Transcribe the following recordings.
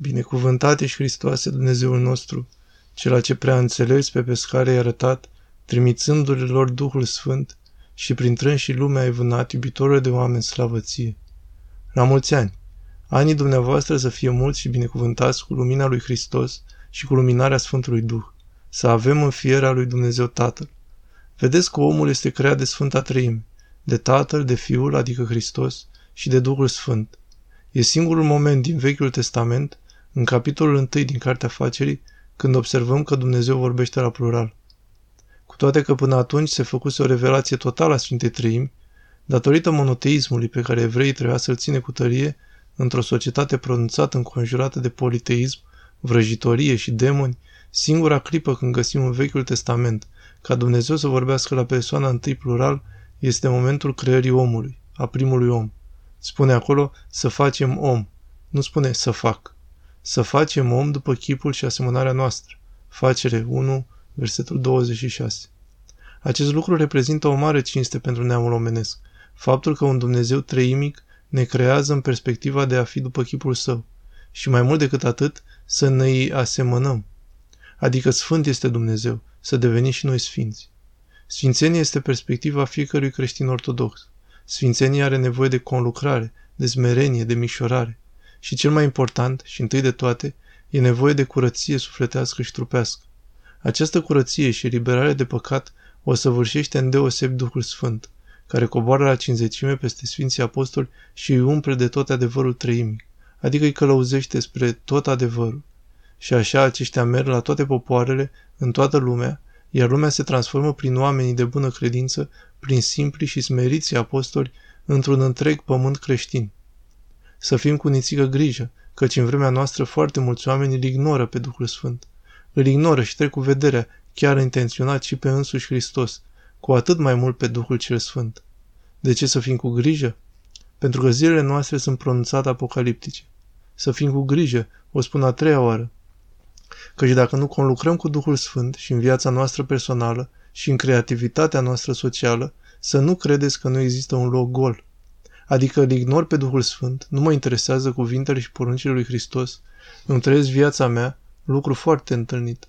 Binecuvântat ești Hristoase Dumnezeul nostru, cel ce prea înțeles pe pescare ai arătat, trimițându-le lor Duhul Sfânt și prin și lumea ai vânat, iubitorul de oameni slavăție. La mulți ani! Anii dumneavoastră să fie mulți și binecuvântați cu lumina lui Hristos și cu luminarea Sfântului Duh, să avem în fierea lui Dumnezeu Tatăl. Vedeți că omul este creat de Sfânta Treime, de Tatăl, de Fiul, adică Hristos, și de Duhul Sfânt. E singurul moment din Vechiul Testament, în capitolul 1 din Cartea Facerii, când observăm că Dumnezeu vorbește la plural. Cu toate că până atunci se făcuse o revelație totală a Sfintei Treimi, datorită monoteismului pe care evreii trebuia să-l ține cu tărie într-o societate pronunțată înconjurată de politeism, vrăjitorie și demoni, singura clipă când găsim în Vechiul Testament ca Dumnezeu să vorbească la persoana întâi plural este momentul creării omului, a primului om. Spune acolo să facem om, nu spune să fac. Să facem om după chipul și asemănarea noastră. Facere 1, versetul 26. Acest lucru reprezintă o mare cinste pentru neamul omenesc. Faptul că un Dumnezeu treimic ne creează în perspectiva de a fi după chipul său. Și mai mult decât atât, să ne îi asemănăm. Adică Sfânt este Dumnezeu, să devenim și noi sfinți. Sfințenia este perspectiva fiecărui creștin ortodox. Sfințenia are nevoie de conlucrare, de smerenie, de mișorare. Și cel mai important, și întâi de toate, e nevoie de curăție sufletească și trupească. Această curăție și eliberare de păcat o săvârșește îndeosebi Duhul Sfânt, care coboară la cinzecime peste Sfinții Apostoli și îi umple de tot adevărul trăimic, adică îi călăuzește spre tot adevărul. Și așa aceștia merg la toate popoarele, în toată lumea, iar lumea se transformă prin oamenii de bună credință, prin simpli și smeriți apostoli, într-un întreg pământ creștin. Să fim cu nițică grijă, căci în vremea noastră foarte mulți oameni îl ignoră pe Duhul Sfânt. Îl ignoră și trec cu vederea, chiar intenționat și pe însuși Hristos, cu atât mai mult pe Duhul cel Sfânt. De ce să fim cu grijă? Pentru că zilele noastre sunt pronunțate apocaliptice. Să fim cu grijă, o spun a treia oară, căci dacă nu conlucrăm cu Duhul Sfânt și în viața noastră personală și în creativitatea noastră socială, să nu credeți că nu există un loc gol. Adică îl ignor pe Duhul Sfânt, nu mă interesează cuvintele și poruncile lui Hristos, îmi trăiesc viața mea, lucru foarte întâlnit.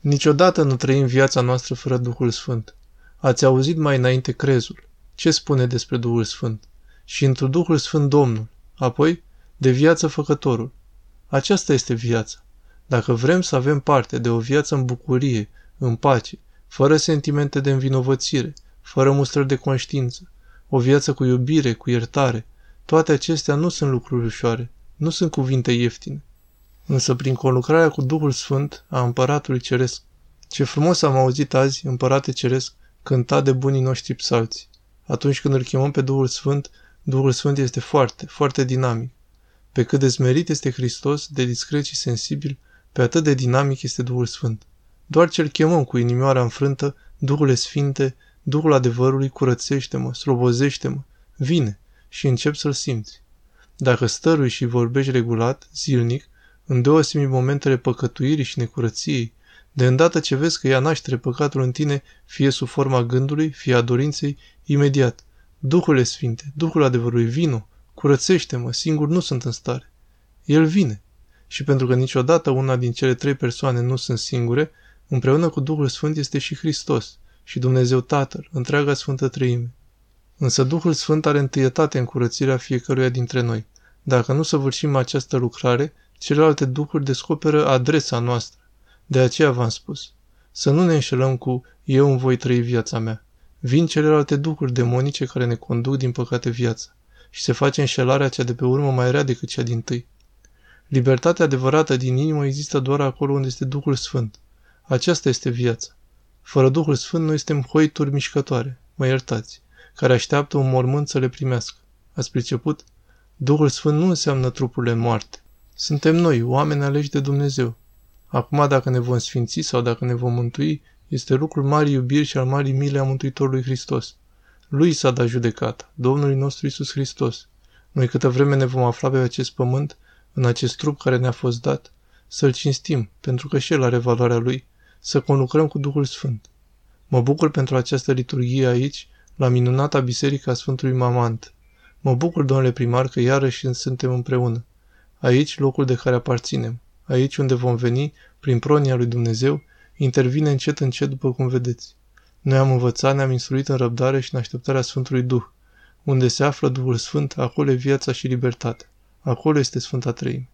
Niciodată nu trăim viața noastră fără Duhul Sfânt. Ați auzit mai înainte crezul. Ce spune despre Duhul Sfânt? Și într Duhul Sfânt Domnul. Apoi, de viață făcătorul. Aceasta este viața. Dacă vrem să avem parte de o viață în bucurie, în pace, fără sentimente de învinovățire, fără mustrări de conștiință, o viață cu iubire, cu iertare, toate acestea nu sunt lucruri ușoare, nu sunt cuvinte ieftine. Însă prin conlucrarea cu Duhul Sfânt a Împăratului Ceresc, ce frumos am auzit azi, Împărate Ceresc, cânta de bunii noștri psalți. Atunci când îl chemăm pe Duhul Sfânt, Duhul Sfânt este foarte, foarte dinamic. Pe cât de smerit este Hristos, de discret și sensibil, pe atât de dinamic este Duhul Sfânt. Doar ce-L chemăm cu inimioara înfrântă, Duhul Sfinte, Duhul adevărului, curățește-mă, slobozește-mă, vine și încep să-L simți. Dacă stărui și vorbești regulat, zilnic, în deosimi momentele păcătuirii și necurăției, de îndată ce vezi că ea naștere păcatul în tine, fie sub forma gândului, fie a dorinței, imediat. Duhul Sfinte, Duhul adevărului, vino, curățește-mă, singur nu sunt în stare. El vine și pentru că niciodată una din cele trei persoane nu sunt singure, împreună cu Duhul Sfânt este și Hristos și Dumnezeu Tatăl, întreaga Sfântă Treime. Însă Duhul Sfânt are întâietate în curățirea fiecăruia dintre noi. Dacă nu săvârșim această lucrare, celelalte duhuri descoperă adresa noastră. De aceea v-am spus. Să nu ne înșelăm cu eu îmi voi trăi viața mea. Vin celelalte duhuri demonice care ne conduc din păcate viața și se face înșelarea cea de pe urmă mai rea decât cea din tâi. Libertatea adevărată din inimă există doar acolo unde este Duhul Sfânt. Aceasta este viața. Fără Duhul Sfânt noi suntem hoituri mișcătoare, mă iertați, care așteaptă un mormânt să le primească. Ați priceput? Duhul Sfânt nu înseamnă trupurile moarte. Suntem noi, oameni aleși de Dumnezeu. Acum, dacă ne vom sfinți sau dacă ne vom mântui, este lucrul marii iubiri și al marii mile a Mântuitorului Hristos. Lui s-a dat judecata, Domnului nostru Isus Hristos. Noi câtă vreme ne vom afla pe acest pământ, în acest trup care ne-a fost dat, să-L cinstim, pentru că și El are valoarea Lui, să conlucrăm cu Duhul Sfânt. Mă bucur pentru această liturghie aici, la minunata biserică a Sfântului Mamant. Mă bucur, domnule primar, că iarăși suntem împreună. Aici locul de care aparținem. Aici unde vom veni, prin pronia lui Dumnezeu, intervine încet încet după cum vedeți. Noi am învățat, ne-am instruit în răbdare și în așteptarea Sfântului Duh. Unde se află Duhul Sfânt, acolo e viața și libertatea. Acolo este Sfânta Trăime.